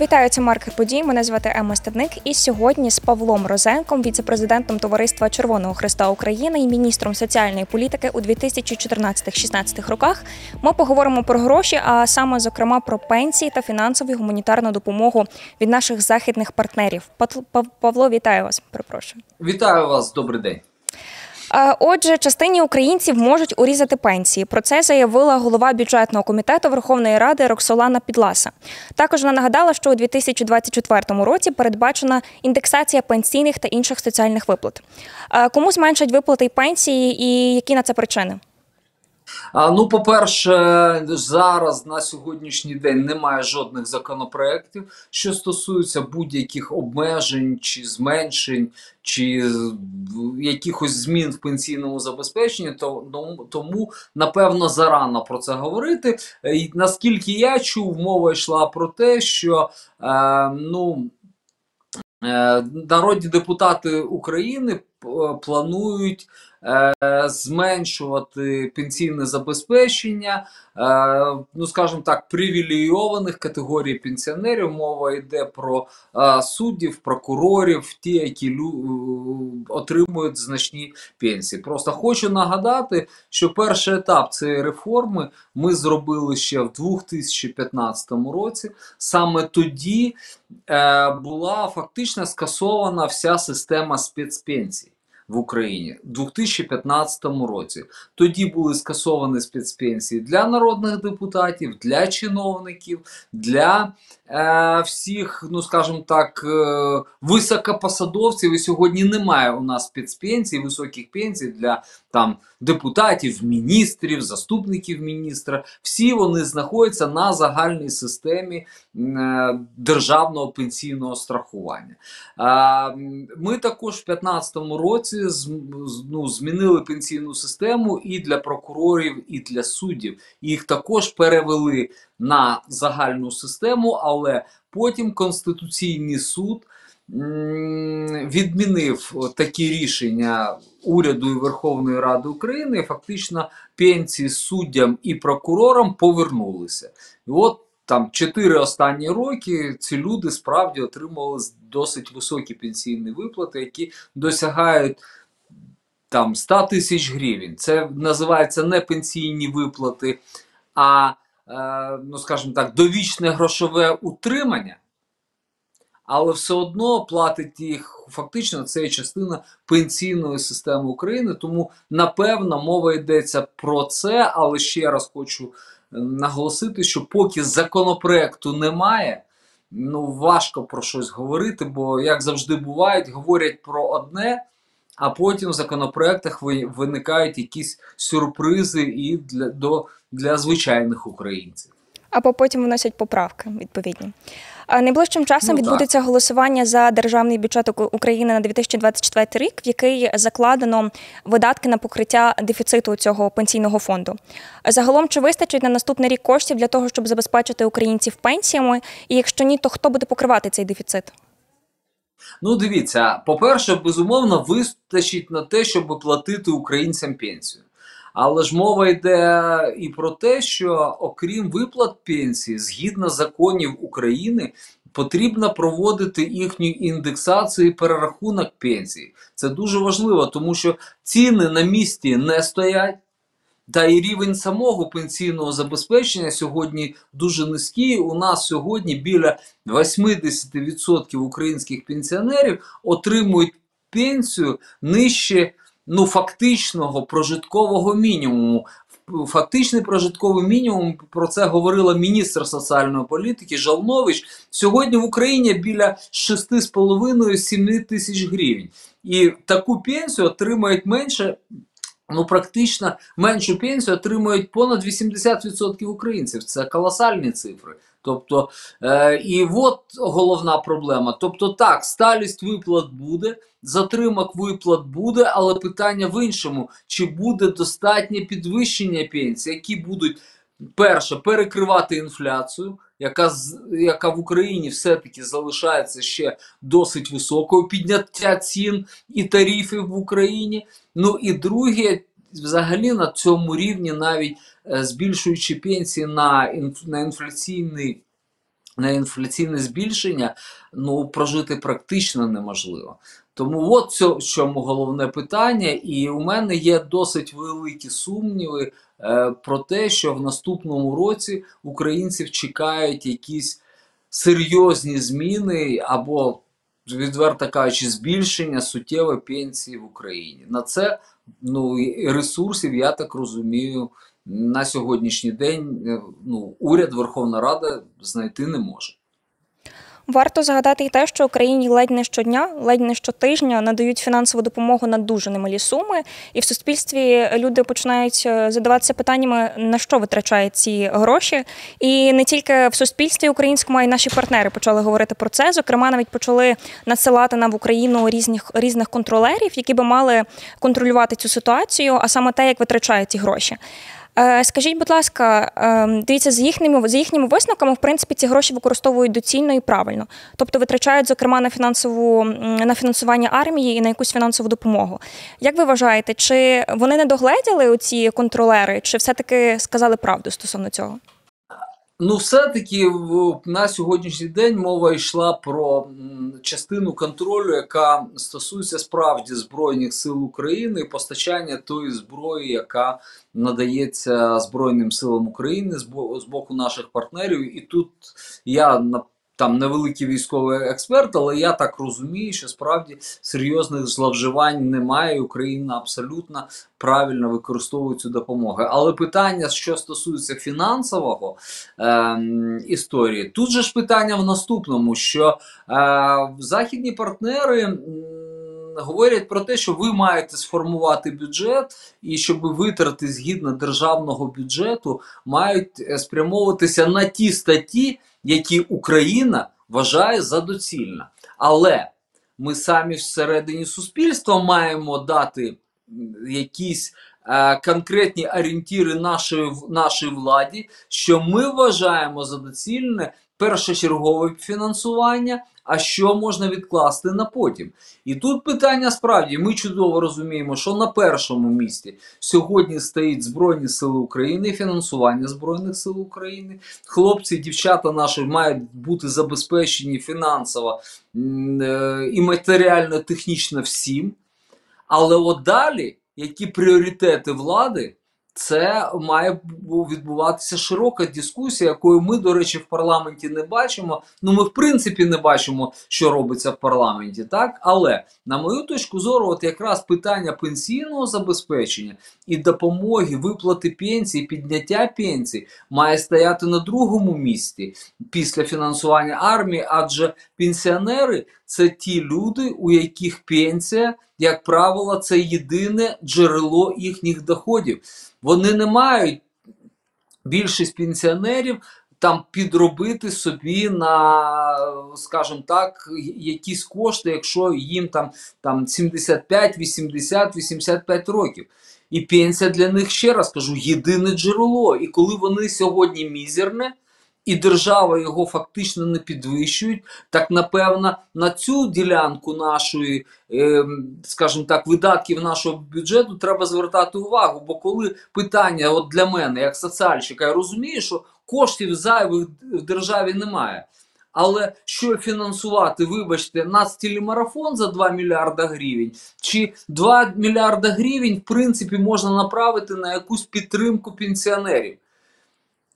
Вітаю, це маркер подій. Мене звати Емма Стадник. І сьогодні з Павлом Розенком, віце-президентом Товариства Червоного Христа України і міністром соціальної політики у 2014-16 роках, ми поговоримо про гроші, а саме зокрема про пенсії та фінансову і гуманітарну допомогу від наших західних партнерів. Павло, вітаю вас. Перепрошую. Вітаю вас, добрий день. Е, Отже, частині українців можуть урізати пенсії. Про це заявила голова бюджетного комітету Верховної Ради Роксолана Підласа. Також вона нагадала, що у 2024 році передбачена індексація пенсійних та інших соціальних виплат. Е, Кому зменшать виплати пенсії, і які на це причини? Ну, по-перше, зараз на сьогоднішній день немає жодних законопроєктів, що стосуються будь-яких обмежень чи зменшень, чи якихось змін в пенсійному забезпеченні. Ну, тому, напевно, зарано про це говорити. І, наскільки я чув, мова йшла про те, що е, ну. Е, Народні депутати України планують е, зменшувати пенсійне забезпечення, е, ну скажімо так, привілейованих категорій пенсіонерів. Мова йде про е, суддів, прокурорів, ті, які отримують значні пенсії. Просто хочу нагадати, що перший етап цієї реформи ми зробили ще в 2015 році. Саме тоді е, була фактично скасована вся система спецпенсій в Україні в 2015 році. Тоді були скасовані спецпенсії для народних депутатів, для чиновників, для е, всіх, ну скажімо так, е, високопосадовців. І сьогодні немає у нас спецпенсій, високих пенсій для там депутатів, міністрів, заступників міністра. Всі вони знаходяться на загальній системі е, державного пенсійного страхування. М, Ми також в 2015 році ну, змінили пенсійну систему і для прокурорів, і для суддів. Їх також перевели на загальну систему, але потім Конституційний суд відмінив такі рішення уряду і Верховної Ради України. Фактично пенсії суддям і прокурорам повернулися. І от там чотири останні роки ці люди справді отримували досить високі пенсійні виплати, які досягають там 100 тисяч гривень. Це називається не пенсійні виплати, а е, ну скажімо так, довічне грошове утримання. Але все одно платить їх фактично це частина пенсійної системи України. Тому напевно мова йдеться про це. Але ще раз хочу наголосити, що поки законопроекту немає, ну важко про щось говорити, бо як завжди бувають, говорять про одне, а потім в законопроектах ви- виникають якісь сюрпризи і для, до, для звичайних українців. Або потім вносять поправки відповідні. Найближчим часом Ну, так. відбудеться голосування за державний бюджет України на 2024 рік, в який закладено видатки на покриття дефіциту цього пенсійного фонду. Загалом, чи вистачить на наступний рік коштів для того, щоб забезпечити українців пенсіями? І якщо ні, то хто буде покривати цей дефіцит? Ну, дивіться, по-перше, безумовно, вистачить на те, щоб платити українцям пенсію. Але ж мова йде і про те, що окрім виплат пенсії, згідно законів України, потрібно проводити їхню індексацію і перерахунок пенсій. Це дуже важливо, тому що ціни на місці не стоять. Та і рівень самого пенсійного забезпечення сьогодні дуже низький. У нас сьогодні біля 80% українських пенсіонерів отримують пенсію нижче ну, фактичного прожиткового мінімуму. Фактичний прожитковий мінімум про це говорила міністр соціальної політики Жалнович. Сьогодні в Україні біля 6,5-7 тисяч гривень. І таку пенсію отримають менше ну практично меншу пенсію отримують понад 80% українців. Це колосальні цифри. Тобто, е, і от головна проблема. Тобто, так, сталість виплат буде, затримок виплат буде, але питання в іншому: чи буде достатнє підвищення пенсій, які будуть перше перекривати інфляцію, яка яка в Україні все-таки залишається ще досить високою, підняття цін і тарифів в Україні. Ну і друге, взагалі на цьому рівні, навіть е, збільшуючи пенсії на, інф, на інфляційний на інфляційне збільшення ну прожити практично неможливо. Тому от це в чому головне питання, і у мене є досить великі сумніви е, про те, що в наступному році українців чекають якісь серйозні зміни або, відверто кажучи, збільшення суттєвої пенсії в Україні. На це ну, ресурсів, я так розумію, на сьогоднішній день е, ну, уряд Верховна Рада знайти не може. Варто згадати і те, що Україні ледь не щодня, ледь не щотижня надають фінансову допомогу на дуже немалі суми, і в суспільстві люди починають е, задаватися питаннями, на що витрачають ці гроші. І не тільки в суспільстві українському, а й наші партнери почали говорити про це. Зокрема, навіть почали надсилати нам в Україну різних різних контролерів, які би мали контролювати цю ситуацію, а саме те, як витрачають ці гроші. Е, Скажіть, будь ласка, е, дивіться, з їхніми за їхніми висновками, в принципі, ці гроші використовують доцільно і правильно, тобто витрачають, зокрема, на фінансову на фінансування армії і на якусь фінансову допомогу. Як ви вважаєте, чи вони не догледіли оці контролери, чи все-таки сказали правду стосовно цього? Ну, все-таки на сьогоднішній день мова йшла про частину контролю, яка стосується справді Збройних сил України і постачання тої зброї, яка надається Збройним силам України з боку наших партнерів. І тут я там невеликий військовий експерт, але я так розумію, що справді серйозних зловживань немає. Україна абсолютно правильно використовує цю допомогу. Але питання, що стосується фінансового ем, історії, тут же ж питання в наступному: що е, західні партнери. Говорять про те, що ви маєте сформувати бюджет, і щоб витрати згідно державного бюджету мають е, спрямовуватися на ті статті, які Україна вважає за доцільна. Але ми самі всередині суспільства маємо дати якісь е, конкретні орієнтіри нашої, нашій владі, що ми вважаємо за доцільне першочергове фінансування, а що можна відкласти на потім. І тут питання справді ми чудово розуміємо, що на першому місці сьогодні стоїть Збройні Сили України, фінансування Збройних сил України. Хлопці, дівчата наші мають бути забезпечені фінансово е, і матеріально-технічно всім. Але от далі, які пріоритети влади, це має відбуватися широка дискусія, якої ми, до речі, в парламенті не бачимо. Ну, ми в принципі не бачимо, що робиться в парламенті, так? Але на мою точку зору, от якраз питання пенсійного забезпечення і допомоги, виплати пенсій, підняття пенсій має стояти на другому місці після фінансування армії, адже пенсіонери це ті люди, у яких пенсія, як правило, це єдине джерело їхніх доходів. Вони не мають більшість пенсіонерів там підробити собі на, скажімо так, якісь кошти, якщо їм там, там 75, 80, 85 років. І пенсія для них, ще раз кажу, єдине джерело. І коли вони сьогодні мізерне, і держава його фактично не підвищують, так напевно на цю ділянку нашої, е, скажімо так, видатків нашого бюджету треба звертати увагу. Бо коли питання, от для мене, як соціальщика, я розумію, що коштів зайвих в державі немає. Але що фінансувати, вибачте, нацтелемарафон за 2 мільярда гривень, чи 2 мільярда гривень, в принципі, можна направити на якусь підтримку пенсіонерів.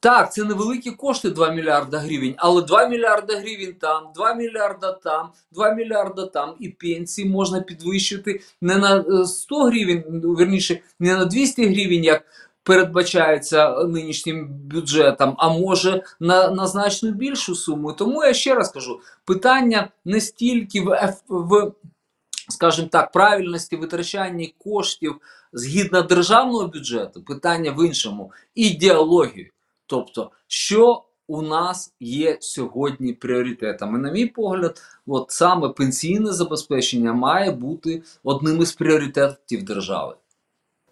Так, це невеликі кошти 2 мільярда гривень, але 2 мільярда гривень там, 2 мільярда там, 2 мільярда там, і пенсії можна підвищити не на е, 100 гривень, ну, верніше, не на 200 гривень, як передбачається нинішнім бюджетом, а може на, на значно більшу суму. Тому я ще раз кажу: питання не стільки в, в скажімо так, правильності витрачання коштів згідно державного бюджету, питання в іншому ідеологію. Тобто, що у нас є сьогодні пріоритетами. На мій погляд, от саме пенсійне забезпечення має бути одним із пріоритетів держави.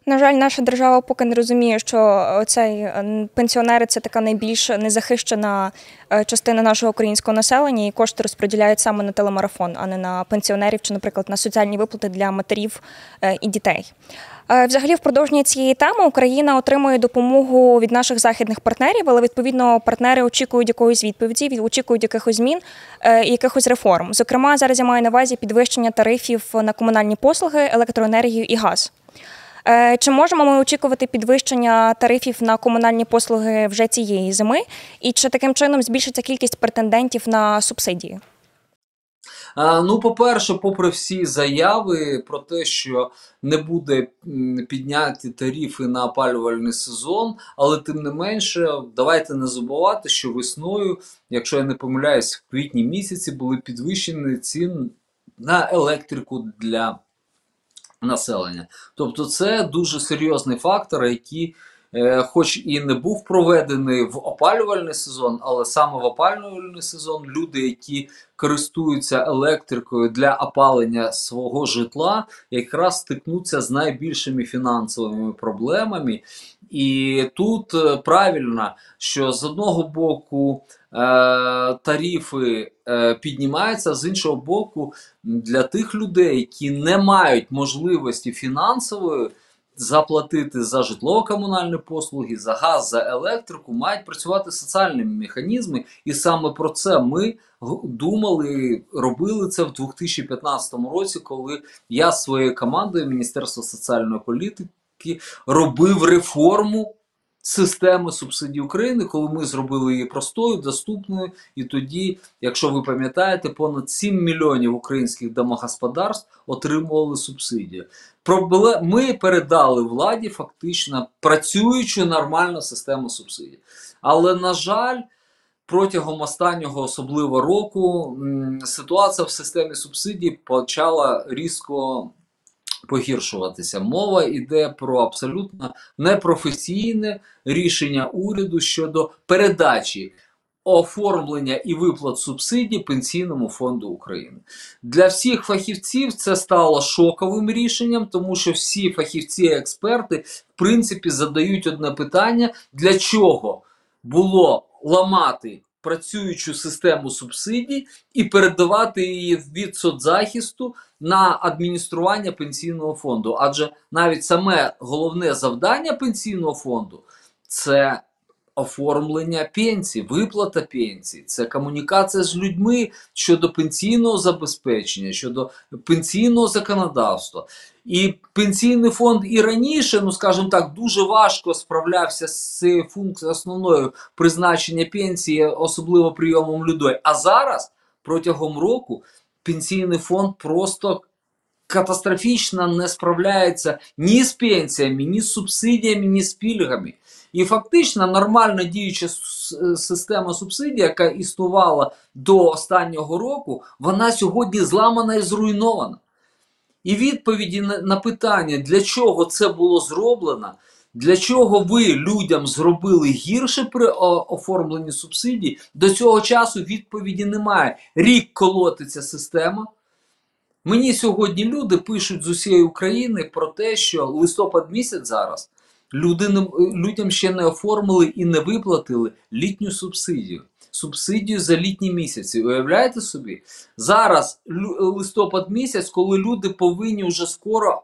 На жаль, наша держава поки не розуміє, що цей е, пенсіонери це така найбільш незахищена е, частина нашого українського населення, і кошти розподіляють саме на телемарафон, а не на пенсіонерів чи, наприклад, на соціальні виплати для матерів е, і дітей. Взагалі, в продовженні цієї теми Україна отримує допомогу від наших західних партнерів, але відповідно партнери очікують якоїсь відповіді, очікують якихось змін і якихось реформ. Зокрема, зараз я маю на увазі підвищення тарифів на комунальні послуги, електроенергію і газ. Е, Чи можемо ми очікувати підвищення тарифів на комунальні послуги вже цієї зими? І чи таким чином збільшиться кількість претендентів на субсидії? Ну, по-перше, попри всі заяви про те, що не буде підняті тарифи на опалювальний сезон, але тим не менше, давайте не забувати, що весною, якщо я не помиляюсь, в квітні місяці були підвищені ціни на електрику для населення. Тобто, це дуже серйозний фактор, який. е, Хоч і не був проведений в опалювальний сезон, але саме в опалювальний сезон люди, які користуються електрикою для опалення свого житла, якраз стикнуться з найбільшими фінансовими проблемами. І тут е, правильно, що з одного боку е, тарифи е, піднімаються, з іншого боку, для тих людей, які не мають можливості фінансової. Заплатити за житлово-комунальні послуги, за газ, за електрику мають працювати соціальні механізми, і саме про це ми думали, робили це в 2015 році, коли я з своєю командою Міністерства соціальної політики робив реформу системи субсидій України, коли ми зробили її простою, доступною. І тоді, якщо ви пам'ятаєте, понад 7 мільйонів українських домогосподарств отримували субсидію. Ми передали владі фактично працюючу нормальну систему субсидій. Але, на жаль, протягом останнього особливо року ситуація в системі субсидій почала різко погіршуватися. Мова йде про абсолютно непрофесійне рішення уряду щодо передачі. Оформлення і виплат субсидій Пенсійному фонду України для всіх фахівців це стало шоковим рішенням, тому що всі фахівці і експерти в принципі задають одне питання: для чого було ламати працюючу систему субсидій і передавати її від соцзахисту на адміністрування пенсійного фонду. Адже навіть саме головне завдання пенсійного фонду це оформлення пенсії, виплата пенсії, це комунікація з людьми щодо пенсійного забезпечення, щодо пенсійного законодавства. І пенсійний фонд і раніше, ну скажімо так, дуже важко справлявся з цією функцією основною призначення пенсії, особливо прийомом людей. А зараз, протягом року, пенсійний фонд просто катастрофічно не справляється ні з пенсіями, ні з субсидіями, ні з пільгами. І фактично нормально діюча система субсидій, яка існувала до останнього року, вона сьогодні зламана і зруйнована. І відповіді на, питання, для чого це було зроблено, для чого ви людям зробили гірше при оформленні субсидій, до цього часу відповіді немає. Рік колотиться система. Мені сьогодні люди пишуть з усієї України про те, що листопад місяць зараз люди не, людям ще не оформили і не виплатили літню субсидію. Субсидію за літні місяці. Уявляєте собі? Зараз листопад місяць, коли люди повинні вже скоро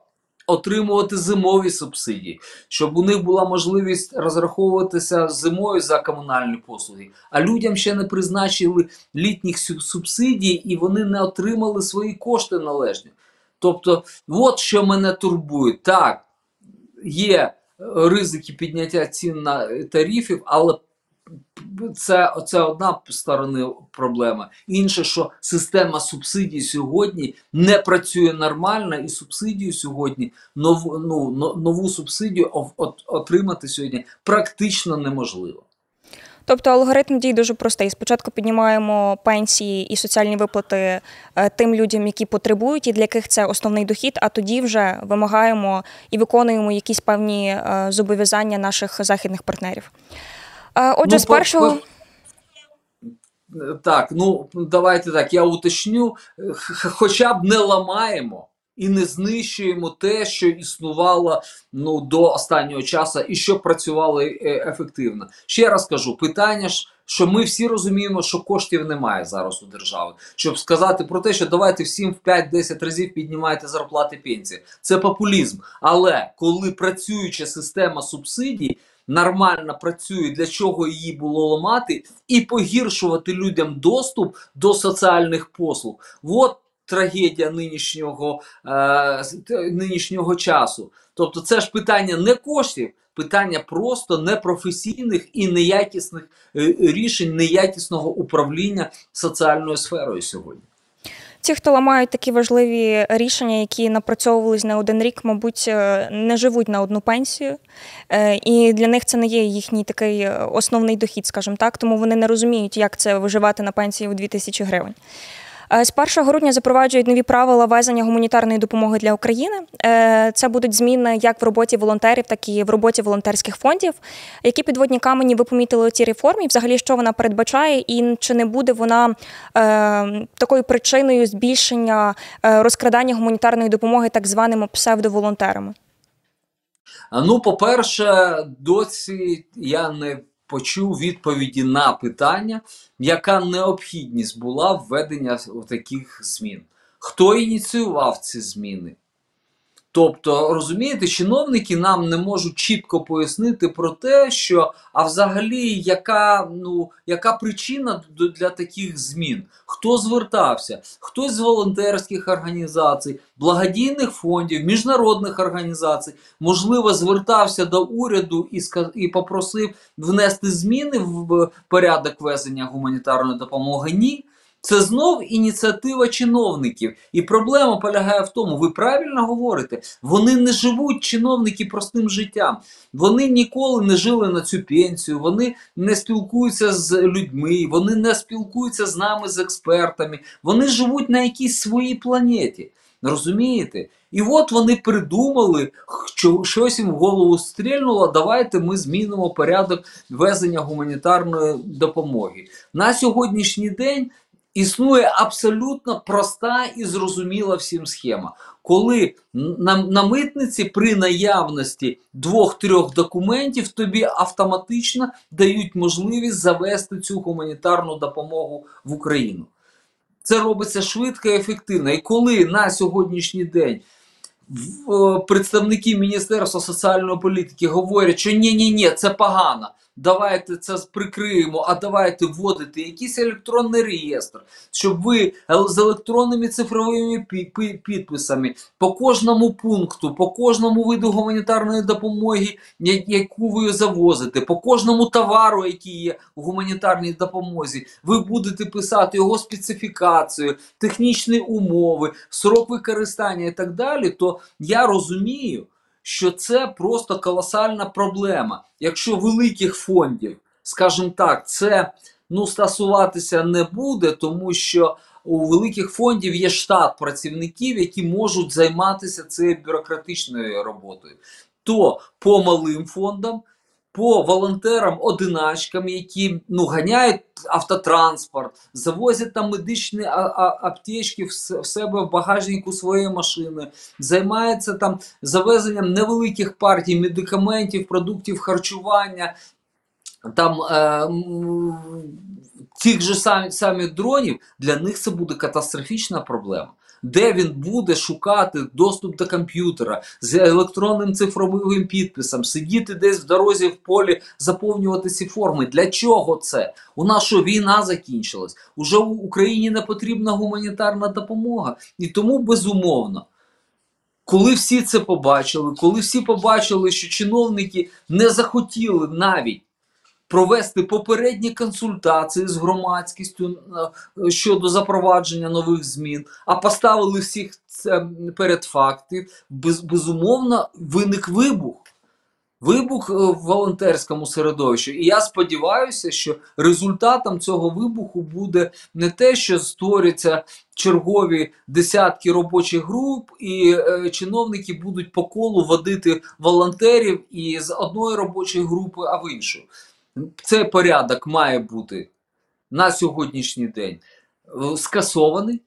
отримувати зимові субсидії, щоб у них була можливість розраховуватися зимою за комунальні послуги. А людям ще не призначили літніх субсидій, і вони не отримали свої кошти належні. Тобто, от що мене турбує. Так, є е, ризики підняття цін на е, тарифів, але це, це одна сторона проблеми. Інше, що система субсидій сьогодні не працює нормально, і субсидію сьогодні нову, ну, нову субсидію отримати сьогодні практично неможливо. Тобто алгоритм дій дуже простий. Спочатку піднімаємо пенсії і соціальні виплати е, тим людям, які потребують, і для яких це основний дохід. А тоді вже вимагаємо і виконуємо якісь певні е, зобов'язання наших західних партнерів. Е, Отже, Ну, по- першого. Так, ну давайте так, я уточню, хоча б не ламаємо, і не знищуємо те, що існувало ну до останнього часу і що працювало е, ефективно. Ще раз кажу, питання ж. Що ми всі розуміємо, що коштів немає зараз у держави, щоб сказати про те, що давайте всім в 5-10 разів піднімайте зарплати пенсії. Це популізм. Але коли працююча система субсидій нормально працює, для чого її було ламати, і погіршувати людям доступ до соціальних послуг. От трагедія нинішнього, е, нинішнього часу. Тобто, це ж питання не коштів, питання просто непрофесійних і неякісних е, рішень, неякісного управління соціальною сферою сьогодні. Ті, хто ламають такі важливі рішення, які напрацьовувались не один рік, мабуть, е, не живуть на одну пенсію, Е, і для них це не є їхній такий основний дохід, скажімо так, тому вони не розуміють, як це виживати на пенсії у 2000 гривень. Е, З 1 грудня запроваджують нові правила везення гуманітарної допомоги для України. Е, Це будуть зміни як в роботі волонтерів, так і в роботі волонтерських фондів. Які підводні камені ви помітили у цій реформі? Взагалі, що вона передбачає, і чи не буде вона е, такою причиною збільшення розкрадання гуманітарної допомоги так званими псевдоволонтерами? Ну, по-перше, досі я не почув відповіді на питання, яка необхідність була введення таких змін. Хто ініціював ці зміни? Тобто, розумієте, чиновники нам не можуть чітко пояснити про те, що а взагалі яка, ну, яка причина для таких змін? Хто звертався? Хтось з волонтерських організацій, благодійних фондів, міжнародних організацій, можливо, звертався до уряду і, і попросив внести зміни в порядок везення гуманітарної допомоги? Ні. Це знов ініціатива чиновників. І проблема полягає в тому, ви правильно говорите, вони не живуть чиновники простим життям. Вони ніколи не жили на цю пенсію, вони не спілкуються з людьми, вони не спілкуються з нами, з експертами. Вони живуть на якійсь своїй планеті. Розумієте? І от вони придумали, що щось їм в голову стрільнуло. Давайте ми змінимо порядок везення гуманітарної допомоги. На сьогоднішній день існує абсолютно проста і зрозуміла всім схема. Коли на, на митниці при наявності двох-трьох документів тобі автоматично дають можливість завести цю гуманітарну допомогу в Україну. Це робиться швидко і ефективно. І коли на сьогоднішній день е, представники Міністерства соціальної політики говорять, що ні, ні, ні, це погано. Давайте це прикриємо, а давайте вводити якийсь електронний реєстр, щоб ви з електронними цифровими пі- пі- підписами по кожному пункту, по кожному виду гуманітарної допомоги, яку ви завозите, по кожному товару, який є у гуманітарній допомозі, ви будете писати його специфікацію, технічні умови, срок використання і так далі, то я розумію, що це просто колосальна проблема. Якщо великих фондів, скажімо так, це ну, стосуватися не буде, тому що у великих фондів є штат працівників, які можуть займатися цією бюрократичною роботою. То по малим фондам, по волонтерам, одиначкам, які ну, ганяють автотранспорт, завозять там медичні аптечки в себе в багажнику своєї машини, займаються там завезенням невеликих партій медикаментів, продуктів харчування, там е, тих же самі дронів, для них це буде катастрофічна проблема. Де він буде шукати доступ до комп'ютера з електронним цифровим підписом, сидіти десь в дорозі в полі, заповнювати ці форми. Для чого це? У нас що війна закінчилась? Уже у Україні не потрібна гуманітарна допомога. І тому безумовно. Коли всі це побачили, коли всі побачили, що чиновники не захотіли навіть провести попередні консультації з громадськістю е, щодо запровадження нових змін, а поставили всіх це перед фактів, без, безумовно виник вибух. Вибух е, в волонтерському середовищі. І я сподіваюся, що результатом цього вибуху буде не те, що створяться чергові десятки робочих груп, і е, чиновники будуть по колу водити волонтерів із одної робочої групи, а в іншу. Цей порядок має бути на сьогоднішній день е, скасований,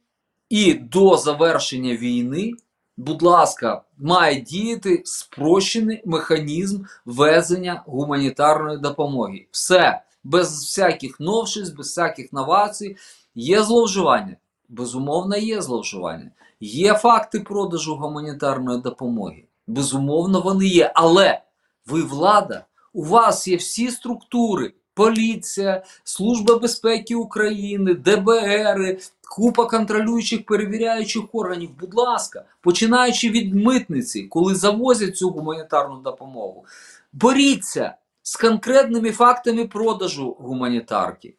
і до завершення війни будь ласка, має діяти спрощений механізм везення гуманітарної допомоги. Все без всяких новшеств, без всяких новацій. Є зловживання. Безумовно, є зловживання. Є факти продажу гуманітарної допомоги. Безумовно, вони є. Але ви влада, у вас є всі структури. Поліція, Служба безпеки України, ДБР, купа контролюючих перевіряючих органів. Будь ласка, починаючи від митниці, коли завозять цю гуманітарну допомогу, боріться з конкретними фактами продажу гуманітарки.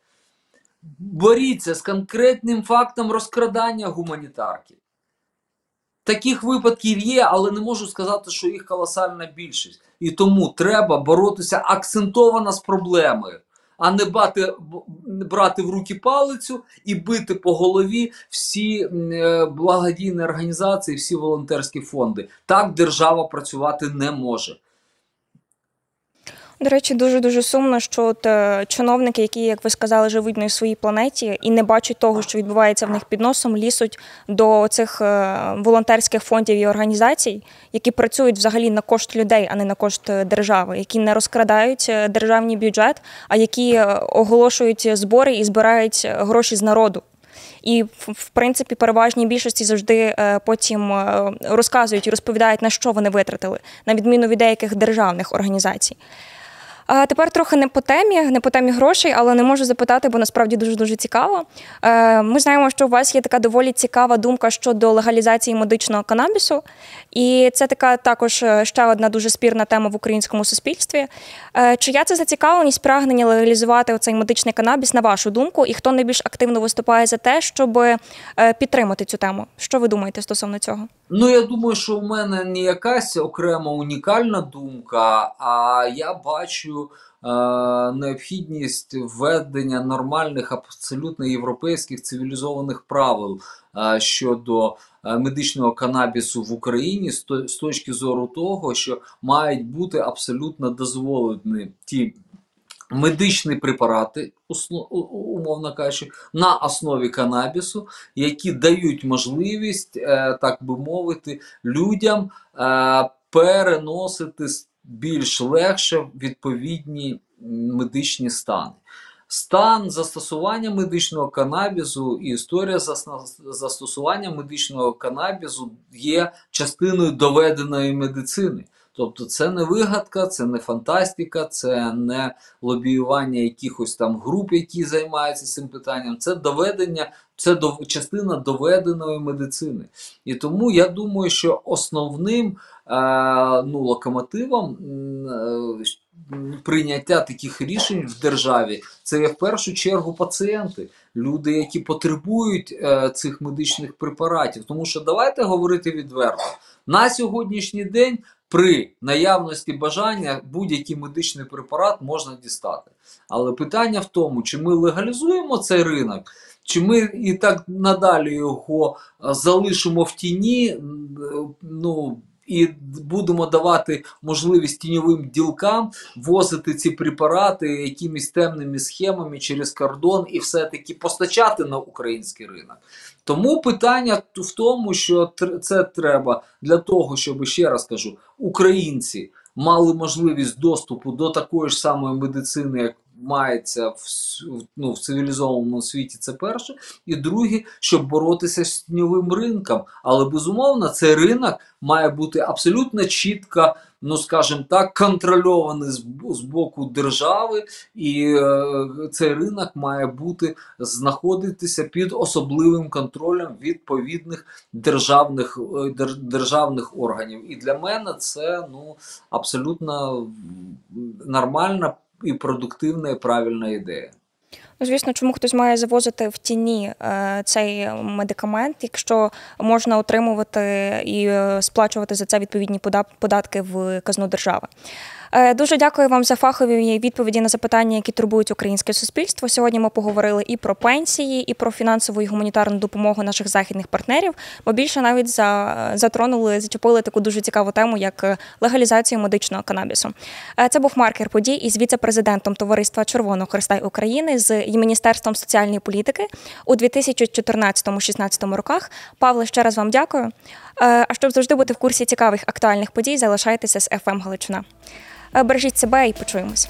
Боріться з конкретним фактом розкрадання гуманітарки. Таких випадків є, але не можу сказати, що їх колосальна більшість. І тому треба боротися акцентовано з проблемою, а не бати, брати в руки палицю і бити по голові всі е, благодійні організації, всі волонтерські фонди. Так держава працювати не може. До речі, дуже дуже сумно, що от, е, чиновники, які, як ви сказали, живуть на своїй планеті і не бачать того, що відбувається в них під носом, лісуть до цих е, волонтерських фондів і організацій, які працюють взагалі на кошт людей, а не на кошт е, держави, які не розкрадають державний бюджет, а які оголошують збори і збирають гроші з народу. І в- принципі переважній більшості завжди потім розказують і розповідають на що вони витратили, на відміну від деяких державних організацій. А тепер трохи не по темі, не по темі грошей, але не можу запитати, бо насправді дуже дуже цікаво. Е, Ми знаємо, що у вас є така доволі цікава думка щодо легалізації медичного канабісу, і це така також е, ще одна дуже спірна тема в українському суспільстві. Е, Чия це зацікавленість прагнення легалізувати цей медичний канабіс, на вашу думку, і хто найбільш активно виступає за те, щоб підтримати цю тему? Що ви думаєте стосовно цього? Ну, я думаю, що у мене не якась окрема унікальна думка, а я бачу е, необхідність введення нормальних, абсолютно європейських цивілізованих правил е, щодо е, медичного канабісу в Україні з, то- з точки зору того, що мають бути абсолютно дозволені ті медичні препарати, умовно кажучи, на основі канабісу, які дають можливість, так би мовити, людям переносити більш легше відповідні медичні стани. Стан застосування медичного канабізу і історія застосування медичного канабізу є частиною доведеної медицини. Тобто це не вигадка, це не фантастика, це не лобіювання якихось там груп, які займаються цим питанням. Це доведення, це дов- частина доведеної медицини. І тому я думаю, що основним е, ну, локомотивом е, прийняття таких рішень в державі це є в першу чергу пацієнти, люди, які потребують е, цих медичних препаратів. Тому що давайте говорити відверто. На сьогоднішній день при наявності бажання будь-який медичний препарат можна дістати. Але питання в тому, чи ми легалізуємо цей ринок, чи ми і так надалі його е, залишимо в тіні, е, ну. І будемо давати можливість тіньовим ділкам возити ці препарати якимись темними схемами через кордон і все-таки постачати на український ринок. Тому питання в тому, що це треба для того, щоб ще раз кажу, українці мали можливість доступу до такої ж самої медицини, як мається в, ну, в цивілізованому світі. Це перше. І друге, щоб боротися з тіньовим ринком. Але безумовно, цей ринок має бути абсолютно чітко, ну скажімо так, контрольований з, боку держави, і е, цей ринок має бути знаходитися під особливим контролем відповідних державних, е, державних органів. І для мене це ну, абсолютно нормальна і продуктивна і правильна ідея. Ну, звісно, чому хтось має завозити в тіні е, цей медикамент, якщо можна отримувати і е, сплачувати за це відповідні податки в казну держави. Е, Дуже дякую вам за фахові відповіді на запитання, які турбують українське суспільство. Сьогодні ми поговорили і про пенсії, і про фінансову і гуманітарну допомогу наших західних партнерів, бо більше навіть за, затронули, зачепили таку дуже цікаву тему, як е, легалізацію медичного канабісу. Е, Це був маркер подій із віце-президентом Товариства Червоного Христа України з Міністерством соціальної політики у 2014-16 роках. Павле, ще раз вам дякую. Е, А щоб завжди бути в курсі цікавих актуальних подій, залишайтеся з FM Галичина. Е, Бережіть себе і почуємось.